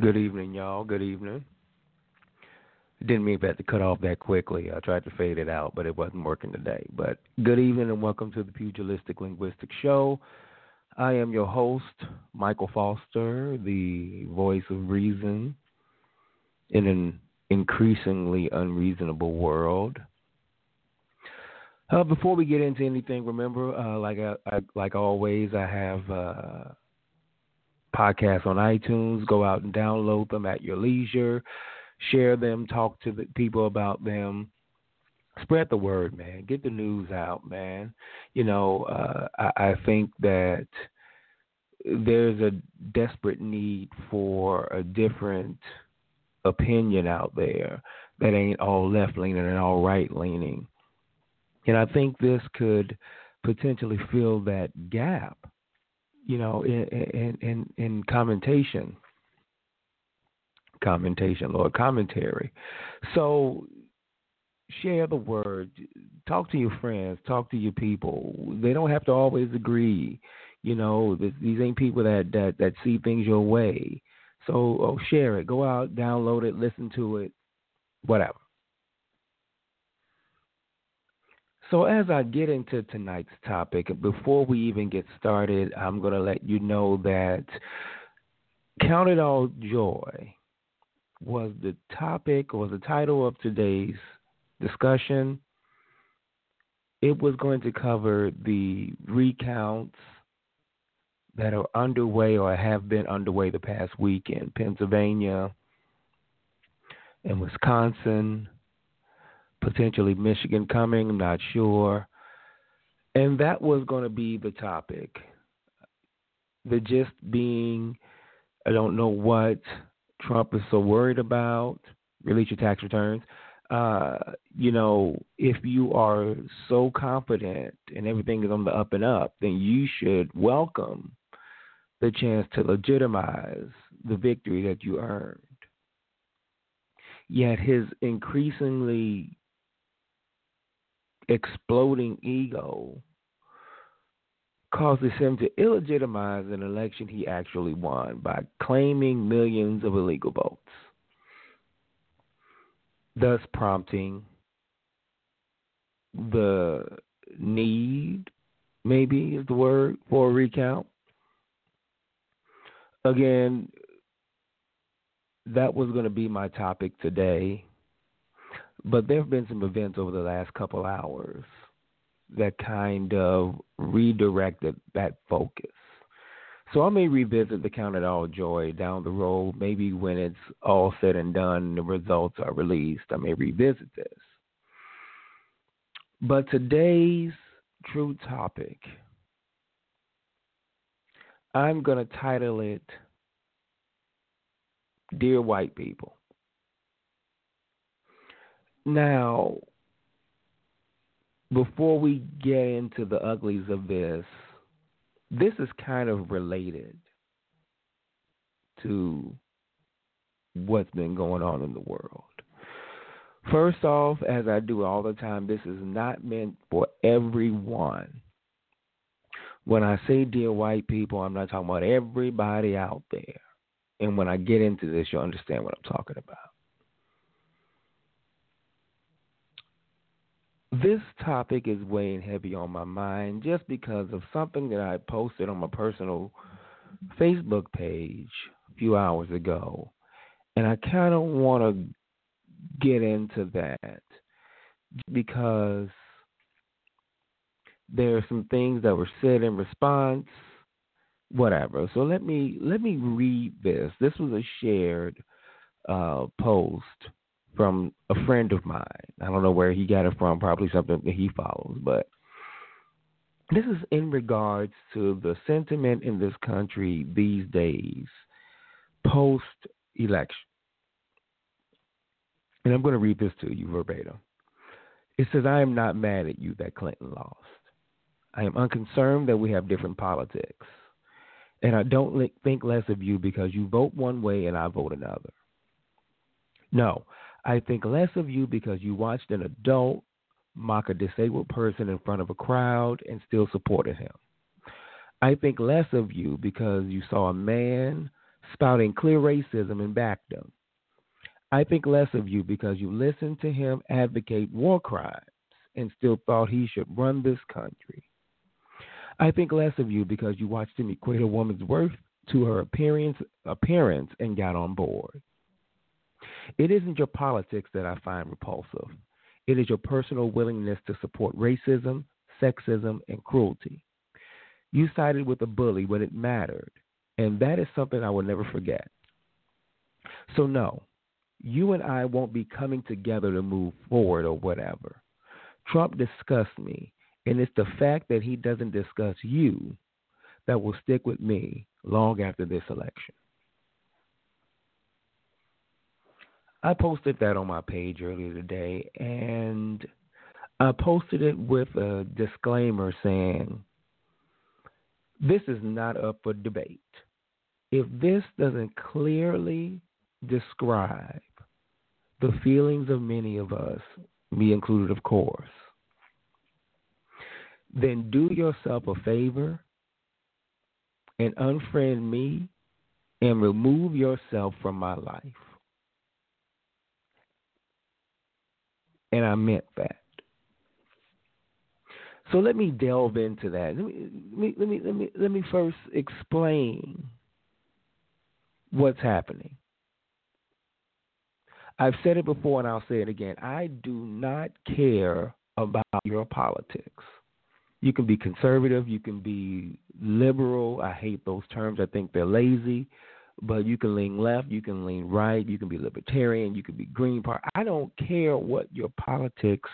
Good evening, y'all. Good evening. Didn't mean that to cut off that quickly. I tried to fade it out, but it wasn't working today. But good evening and welcome to the Pugilistic Linguistic Show. I am your host, Michael Foster, the voice of reason in an increasingly unreasonable world. Uh, before we get into anything, remember, uh, like I, I, like always, I have uh, podcasts on iTunes. Go out and download them at your leisure. Share them. Talk to the people about them. Spread the word, man. Get the news out, man. You know, uh, I, I think that there's a desperate need for a different opinion out there that ain't all left leaning and all right leaning. And I think this could potentially fill that gap you know, in in in, in commentation, commentation, Lord, commentary. So share the word. Talk to your friends. Talk to your people. They don't have to always agree. You know, these ain't people that that that see things your way. So oh, share it. Go out, download it, listen to it, whatever. So, as I get into tonight's topic, before we even get started, I'm going to let you know that Count It All Joy was the topic or the title of today's discussion. It was going to cover the recounts that are underway or have been underway the past week in Pennsylvania and Wisconsin potentially Michigan coming. I'm not sure. And that was going to be the topic. The gist being, I don't know what Trump is so worried about. Release your tax returns. Uh, you know, if you are so confident and everything is on the up and up, then you should welcome the chance to legitimize the victory that you earned. Yet his increasingly exploding ego causes him to illegitimize an election he actually won by claiming millions of illegal votes, thus prompting the need, maybe is the word, for a recount. Again, that was going to be my topic today. But there have been some events over the last couple hours that kind of redirected that focus. So I may revisit the Count It All Joy down the road, maybe when it's all said and done the results are released. I may revisit this. But today's true topic, I'm going to title it Dear White People. Now, before we get into the uglies of this, this is kind of related to what's been going on in the world. First off, as I do all the time, this is not meant for everyone. When I say dear white people, I'm not talking about everybody out there. And when I get into this, you'll understand what I'm talking about. This topic is weighing heavy on my mind just because of something that I posted on my personal Facebook page a few hours ago. And I kind of want to get into that because There are some things that were said in response, whatever. So let me let me read this. This was a shared uh, post from a friend of mine. I don't know where he got it from, probably something that he follows, but this is in regards to the sentiment in this country these days, post election. And I'm going to read this to you verbatim. It says, I am not mad at you that Clinton lost. I am unconcerned that we have different politics. And I don't think less of you because you vote one way and I vote another. No, I think less of you because you watched an adult mock a disabled person in front of a crowd and still supported him. I think less of you because you saw a man spouting clear racism and backed him. I think less of you because you listened to him advocate war crimes and still thought he should run this country. I think less of you because you watched him equate a woman's worth to her appearance, appearance and got on board. It isn't your politics that I find repulsive. It is your personal willingness to support racism, sexism, and cruelty. You sided with a bully when it mattered, and that is something I will never forget. So, no, you and I won't be coming together to move forward or whatever. Trump disgusts me, and it's the fact that he doesn't discuss you that will stick with me long after this election. I posted that on my page earlier today, and I posted it with a disclaimer saying, This is not up for debate. If this doesn't clearly describe the feelings of many of us, me included, of course, then do yourself a favor and unfriend me and remove yourself from my life. And I meant that. So let me delve into that. Let me let me let me let me, first explain what's happening. I've said it before and I'll say it again. I do not care about your politics. You can be conservative, you can be liberal. I hate those terms. I think they're lazy but you can lean left, you can lean right, you can be libertarian, you can be Green Party. I don't care what your politics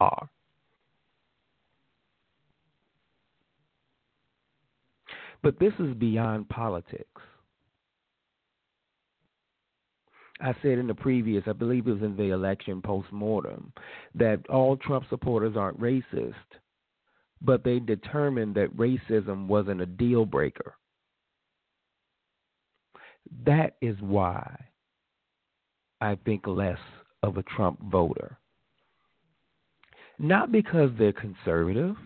are. But this is beyond politics. I said in the previous, I believe it was in the election post mortem, that all Trump supporters aren't racist, but they determined that racism wasn't a deal breaker. That is why I think less of a Trump voter. Not because they're conservative,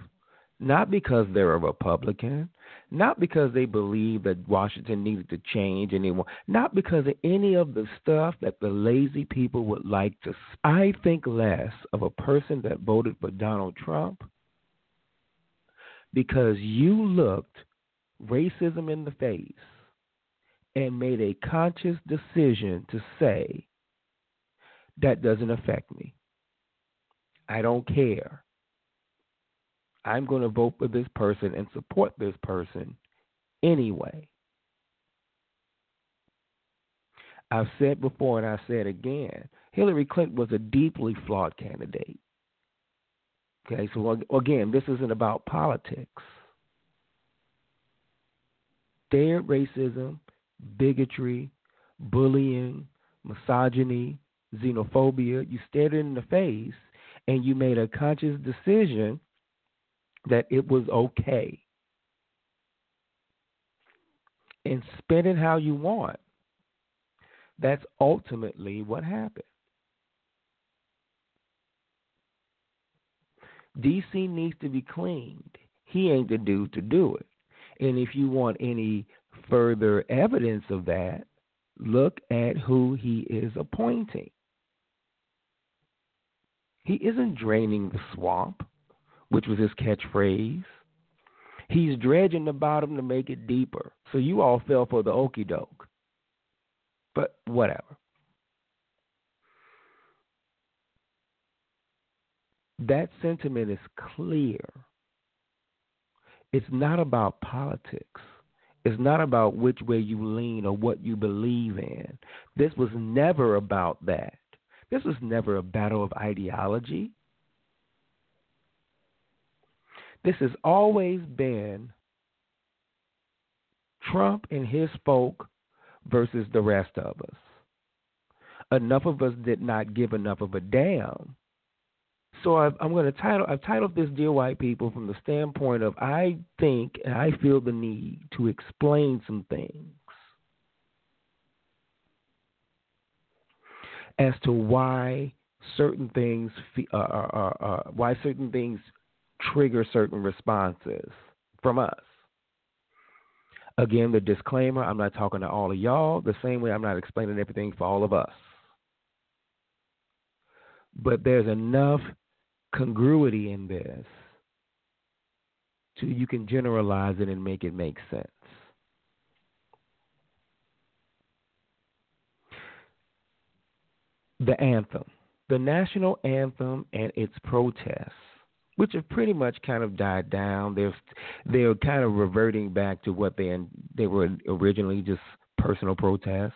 not because they're a Republican, not because they believe that Washington needed to change anymore, not because of any of the stuff that the lazy people would like to. I think less of a person that voted for Donald Trump because you looked racism in the face and made a conscious decision to say, that doesn't affect me. I don't care. I'm going to vote for this person and support this person anyway. I've said before and I said again, Hillary Clinton was a deeply flawed candidate. Okay, so again, this isn't about politics. Dared racism, bigotry, bullying, misogyny, xenophobia. You stared it in the face and you made a conscious decision that it was okay. And spend it how you want. That's ultimately what happened. DC needs to be cleaned. He ain't the dude to do it. And if you want any further evidence of that, look at who he is appointing. He isn't draining the swamp, which was his catchphrase. He's dredging the bottom to make it deeper. So you all fell for the okey doke. But whatever. That sentiment is clear It's not about politics. It's not about which way you lean or what you believe in. This was never about that. This was never a battle of ideology. This has always been Trump and his folk versus the rest of us. Enough of us did not give enough of a damn so i am going to title. I've titled this "Dear White People" from the standpoint of I think and I feel the need to explain some things as to why certain things uh, uh, uh, uh, why certain things trigger certain responses from us. Again, the disclaimer: I'm not talking to all of y'all the same way I'm not explaining everything for all of us. But there's enough congruity in this so you can generalize it and make it make sense. The anthem, the national anthem and its protests, which have pretty much kind of died down. They're they're kind of reverting back to what they they were originally just personal protests.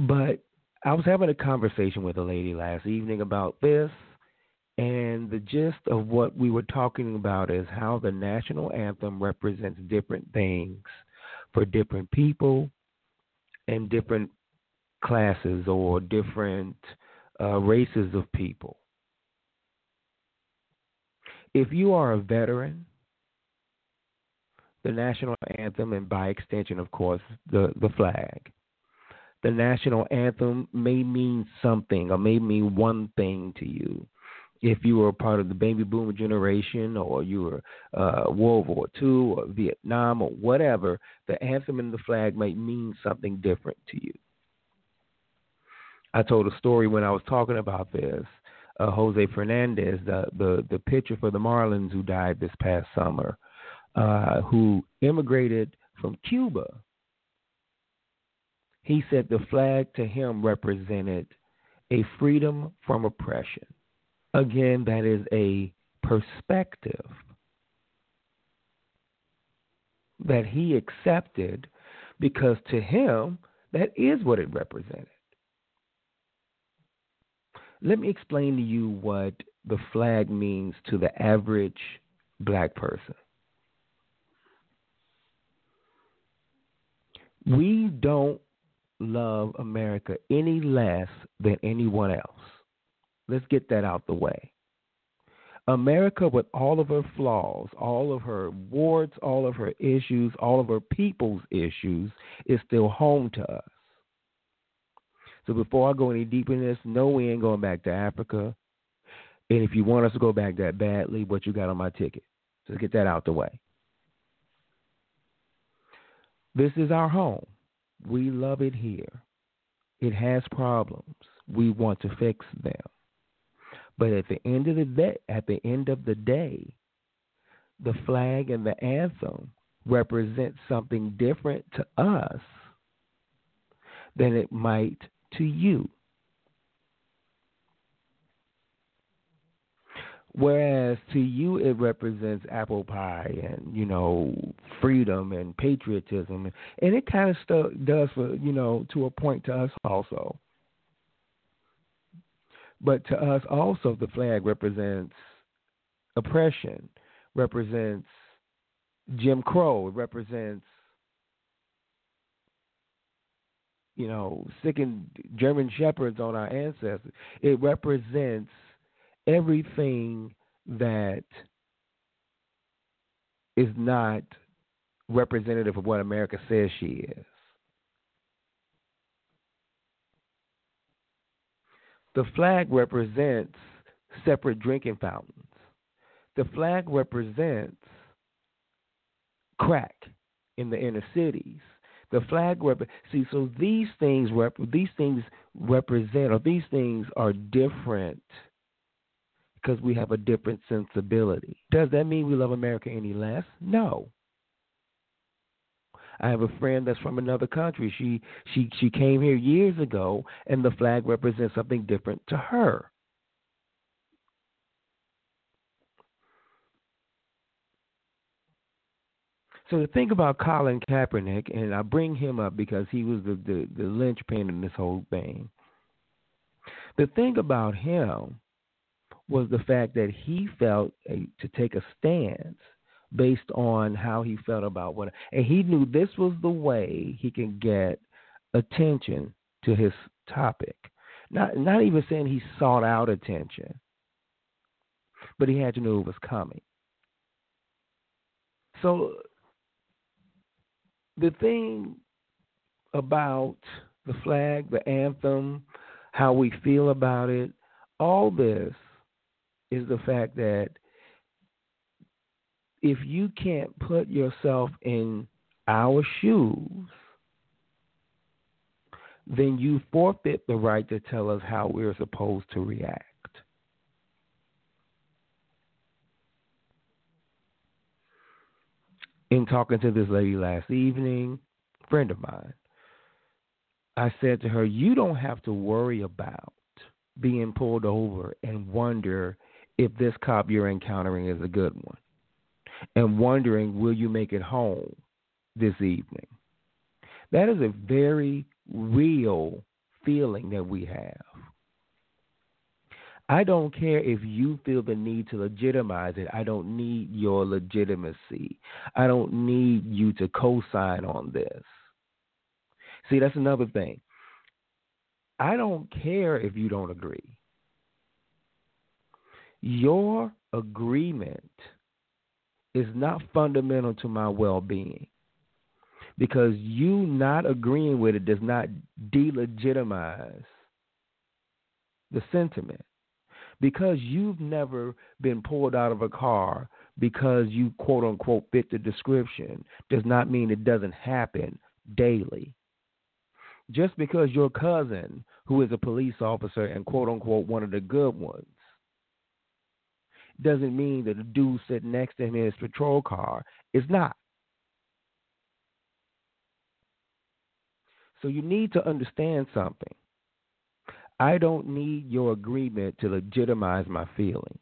But I was having a conversation with a lady last evening about this and the gist of what we were talking about is how the national anthem represents different things for different people and different classes or different uh, races of people. If you are a veteran, the national anthem, and by extension, of course, the, the flag, the national anthem may mean something or may mean one thing to you if you were a part of the baby boomer generation or you were uh, World War II or Vietnam or whatever, the anthem and the flag might mean something different to you. I told a story when I was talking about this. Uh, Jose Fernandez, the, the the pitcher for the Marlins who died this past summer, uh, who immigrated from Cuba. He said the flag to him represented a freedom from oppression Again, that is a perspective that he accepted because to him, that is what it represented. Let me explain to you what the flag means to the average black person. We don't love America any less than anyone else. Let's get that out the way. America, with all of her flaws, all of her warts, all of her issues, all of her people's issues, is still home to us. So before I go any deeper in this, no, we ain't going back to Africa. And if you want us to go back that badly, what you got on my ticket? So get that out the way. This is our home. We love it here. It has problems. We want to fix them. But at the end of the day, at the end of the day, the flag and the anthem represent something different to us than it might to you. Whereas to you it represents apple pie and you know freedom and patriotism, and it kind of st- does for you know to a point to us also. But to us, also, the flag represents oppression, represents Jim Crow, it represents, you know, sickened German shepherds on our ancestors. It represents everything that is not representative of what America says she is. The flag represents separate drinking fountains. The flag represents crack in the inner cities. The flag rep- see so these things rep- these things represent or these things are different because we have a different sensibility. Does that mean we love America any less? No. I have a friend that's from another country. She she she came here years ago, and the flag represents something different to her. So to think about Colin Kaepernick, and I bring him up because he was the, the, the linchpin in this whole thing. The thing about him was the fact that he felt a, to take a stance based on how he felt about what, and he knew this was the way he can get attention to his topic. Not not even saying he sought out attention, but he had to know it was coming. So the thing about the flag, the anthem, how we feel about it, all this is the fact that if you can't put yourself in our shoes, then you forfeit the right to tell us how we're supposed to react. In talking to this lady last evening, friend of mine, I said to her, You don't have to worry about being pulled over and wonder if this cop you're encountering is a good one and wondering, Will you make it home this evening? That is a very real feeling that we have. I don't care if you feel the need to legitimize it. I don't need your legitimacy. I don't need you to co sign on this. See, that's another thing. I don't care if you don't agree. Your agreement is not fundamental to my well being because you not agreeing with it does not delegitimize the sentiment. Because you've never been pulled out of a car because you quote unquote fit the description does not mean it doesn't happen daily. Just because your cousin, who is a police officer and quote unquote one of the good ones, doesn't mean that the dude sitting next to him in his patrol car is not. So you need to understand something. I don't need your agreement to legitimize my feelings.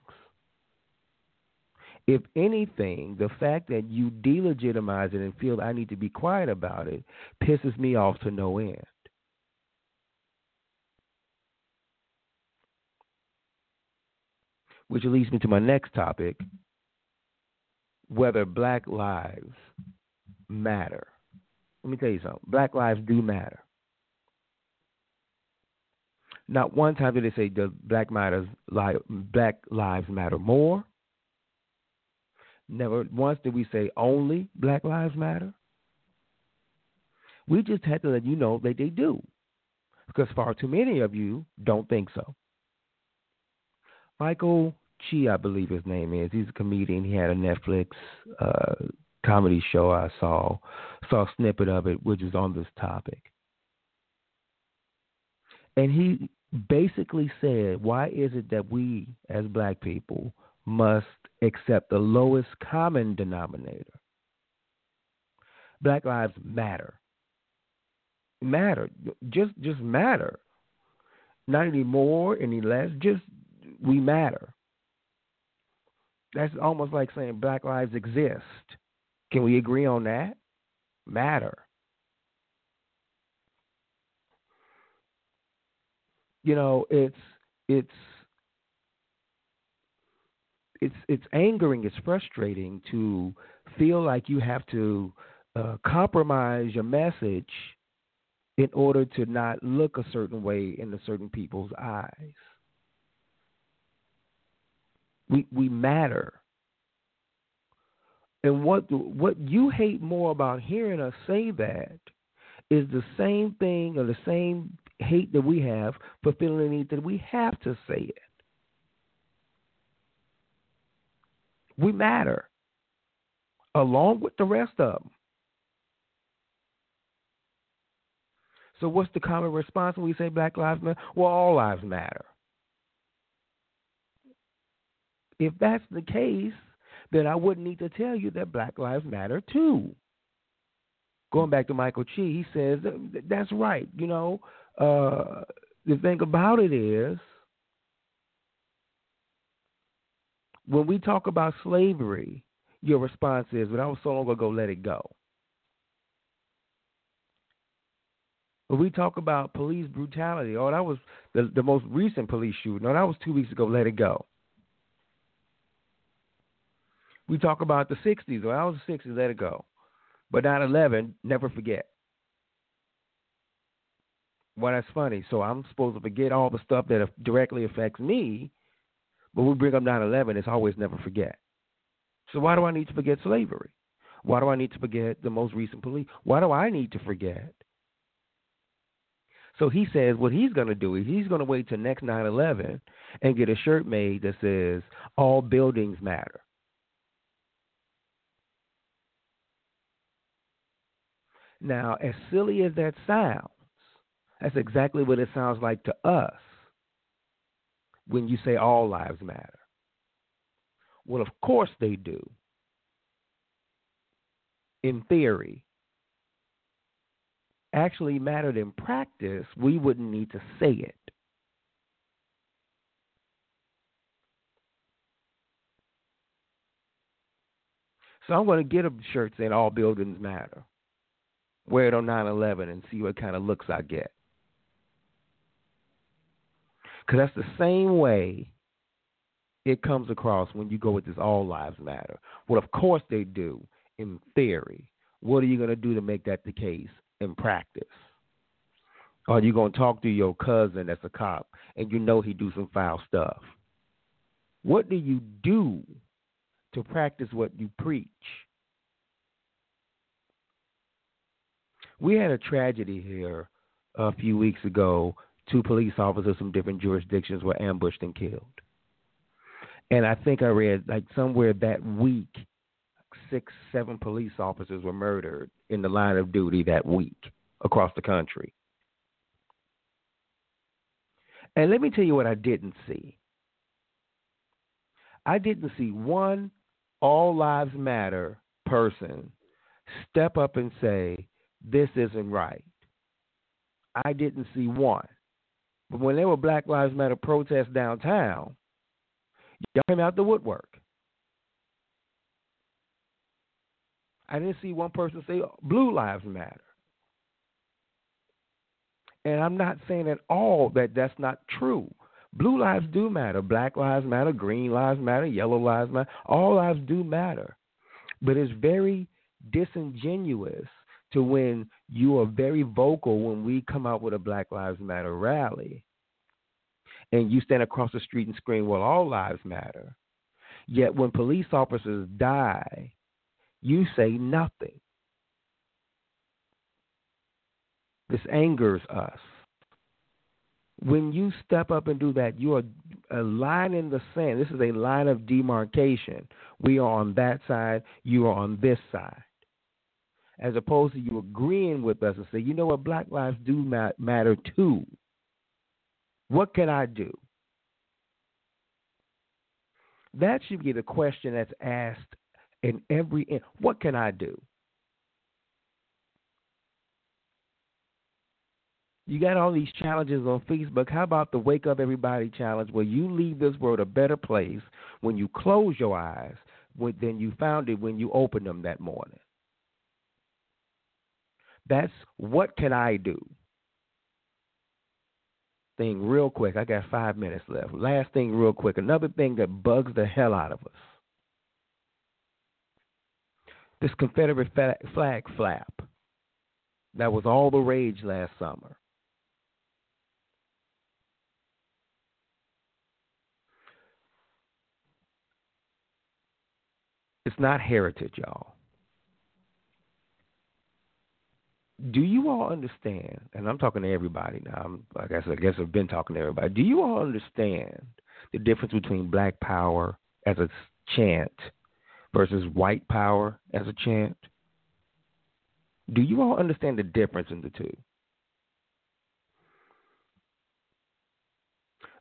If anything, the fact that you delegitimize it and feel I need to be quiet about it pisses me off to no end. Which leads me to my next topic whether black lives matter. Let me tell you something. Black lives do matter. Not one time did they say does black matters black lives matter more. Never once did we say only black lives matter. We just had to let you know that they do. Because far too many of you don't think so. Michael Che, I believe his name is. He's a comedian. He had a Netflix uh, comedy show I saw saw a snippet of it, which is on this topic. And he basically said, why is it that we as black people must accept the lowest common denominator? Black lives matter. Matter. Just just matter. Not any more, any less, just we matter. That's almost like saying black lives exist. Can we agree on that? Matter. You know, it's it's it's it's angering, it's frustrating to feel like you have to uh, compromise your message in order to not look a certain way in the certain people's eyes. We we matter. And what what you hate more about hearing us say that is the same thing or the same hate that we have for feeling the need that we have to say it. We matter along with the rest of them. So, what's the common response when we say Black Lives Matter? Well, all lives matter. If that's the case, then I wouldn't need to tell you that Black Lives Matter too. Going back to Michael Che, he says that's right. You know, uh, the thing about it is, when we talk about slavery, your response is, but I was so long ago, let it go. When we talk about police brutality, oh, that was the, the most recent police shooting. No, that was two weeks ago, let it go. We talk about the 60s, oh, that was the 60s, let it go. But 9 11, never forget. Well, that's funny. So I'm supposed to forget all the stuff that directly affects me, but we bring up 9 11, it's always never forget. So why do I need to forget slavery? Why do I need to forget the most recent police? Why do I need to forget? So he says what he's going to do is he's going to wait till next 9 11 and get a shirt made that says, All buildings matter. Now, as silly as that sounds, that's exactly what it sounds like to us when you say all lives matter. Well, of course they do. In theory. Actually mattered in practice, we wouldn't need to say it. So I'm going to get a shirt saying all buildings matter. Wear it on 9 11 and see what kind of looks I get. Because that's the same way it comes across when you go with this all lives matter. Well, of course they do in theory. What are you going to do to make that the case in practice? Are you going to talk to your cousin that's a cop and you know he do some foul stuff? What do you do to practice what you preach? We had a tragedy here a few weeks ago two police officers from different jurisdictions were ambushed and killed. And I think I read like somewhere that week, six, seven police officers were murdered in the line of duty that week across the country. And let me tell you what I didn't see. I didn't see one all lives matter person step up and say, this isn't right. I didn't see one. But when there were Black Lives Matter protests downtown, y'all came out the woodwork. I didn't see one person say Blue Lives Matter. And I'm not saying at all that that's not true. Blue lives do matter. Black lives matter. Green lives matter. Yellow lives matter. All lives do matter. But it's very disingenuous to when you are very vocal when we come out with a Black Lives Matter rally and you stand across the street and scream, well, all lives matter. Yet when police officers die, you say nothing. This angers us. When you step up and do that, you are a line in the sand. This is a line of demarcation. We are on that side, you are on this side as opposed to you agreeing with us and say, you know what, black lives do matter too. What can I do? That should be the question that's asked in every. What can I do? You got all these challenges on Facebook. How about the Wake Up Everybody challenge where you leave this world a better place when you close your eyes than you found it when you opened them that morning? That's what can I do? Thing real quick. I got five minutes left. Last thing, real quick. Another thing that bugs the hell out of us. This Confederate flag flap that was all the rage last summer. It's not heritage, y'all. Do you all understand? And I'm talking to everybody now. I'm, like I said, I guess I've been talking to everybody. Do you all understand the difference between Black Power as a chant versus White Power as a chant? Do you all understand the difference in the two?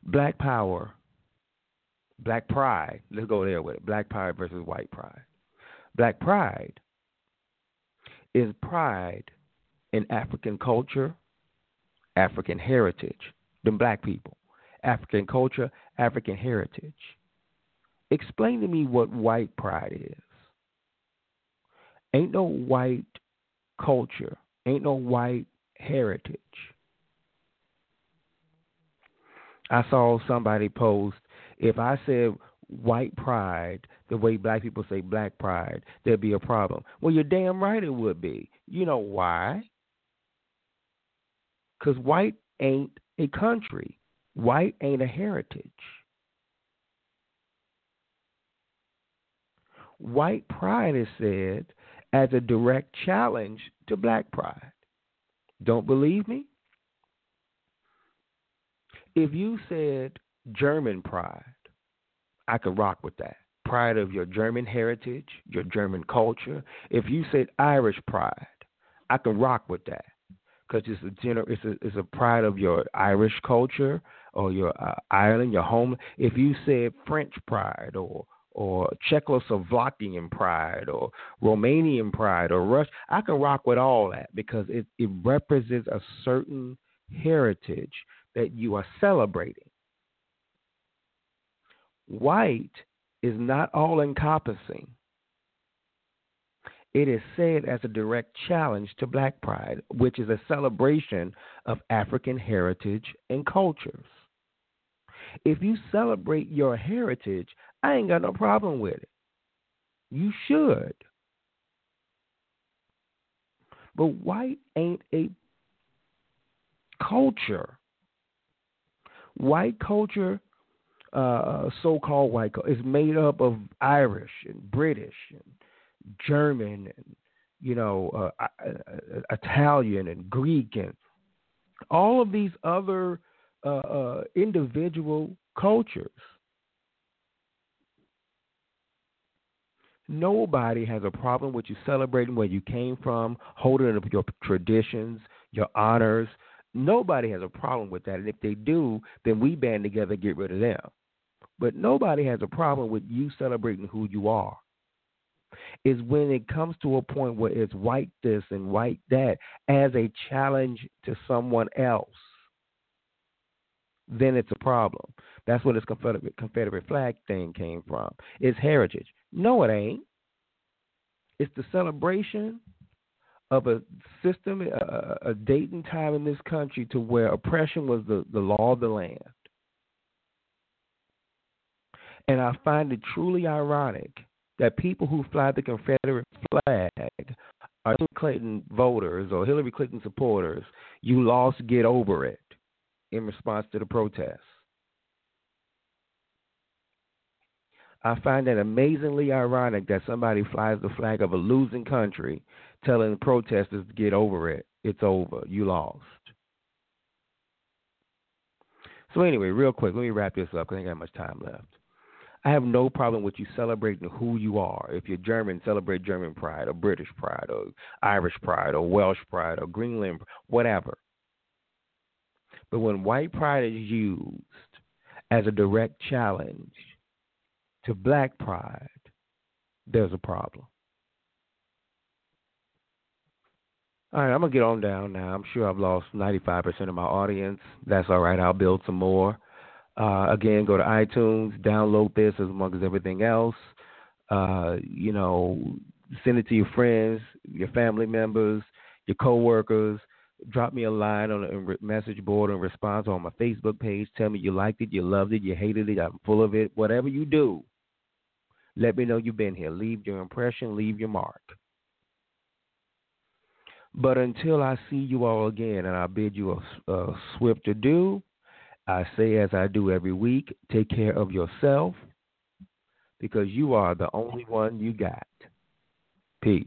Black Power, Black Pride. Let's go there with it. Black Pride versus White Pride. Black Pride is pride in African culture, African heritage than black people. African culture, African heritage. Explain to me what white pride is. Ain't no white culture. Ain't no white heritage. I saw somebody post if I said white pride the way black people say black pride, there'd be a problem. Well, you're damn right it would be. You know why? Because white ain't a country, white ain't a heritage. White pride is said as a direct challenge to black pride. Don't believe me? If you said German pride, I could rock with that. Pride of your German heritage, your German culture. If you said Irish pride, I can rock with that because it's a general, it's a it's a pride of your Irish culture or your uh, Ireland, your home. If you said French pride or or Czechoslovakian pride or Romanian pride or Rush, I can rock with all that because it, it represents a certain heritage that you are celebrating. White is not all encompassing. It is said as a direct challenge to black pride, which is a celebration of African heritage and cultures. If you celebrate your heritage, I ain't got no problem with it. You should. But white ain't a culture. White culture uh, so-called white is made up of Irish and British and German and you know uh, uh, Italian and Greek and all of these other uh, uh, individual cultures. Nobody has a problem with you celebrating where you came from, holding up your traditions, your honors. Nobody has a problem with that. And if they do, then we band together and get rid of them. But nobody has a problem with you celebrating who you are. Is when it comes to a point where it's white this and white that as a challenge to someone else, then it's a problem. That's where this Confederate, Confederate flag thing came from. It's heritage. No, it ain't. It's the celebration of a system, a, a date and time in this country to where oppression was the, the law of the land. And I find it truly ironic that people who fly the Confederate flag are Hillary Clinton voters or Hillary Clinton supporters. You lost, get over it in response to the protests. I find it amazingly ironic that somebody flies the flag of a losing country telling protesters to get over it. It's over. You lost. So, anyway, real quick, let me wrap this up because I ain't got much time left. I have no problem with you celebrating who you are. If you're German, celebrate German pride or British pride or Irish pride or Welsh pride or Greenland, whatever. But when white pride is used as a direct challenge to black pride, there's a problem. All right, I'm going to get on down now. I'm sure I've lost 95% of my audience. That's all right. I'll build some more. Uh, again, go to iTunes, download this as long as everything else. Uh, you know, send it to your friends, your family members, your coworkers. Drop me a line on a message board and response on my Facebook page. Tell me you liked it, you loved it, you hated it, I'm full of it. Whatever you do, let me know you've been here. Leave your impression, leave your mark. But until I see you all again and I bid you a, a swift adieu, I say, as I do every week, take care of yourself because you are the only one you got. Peace.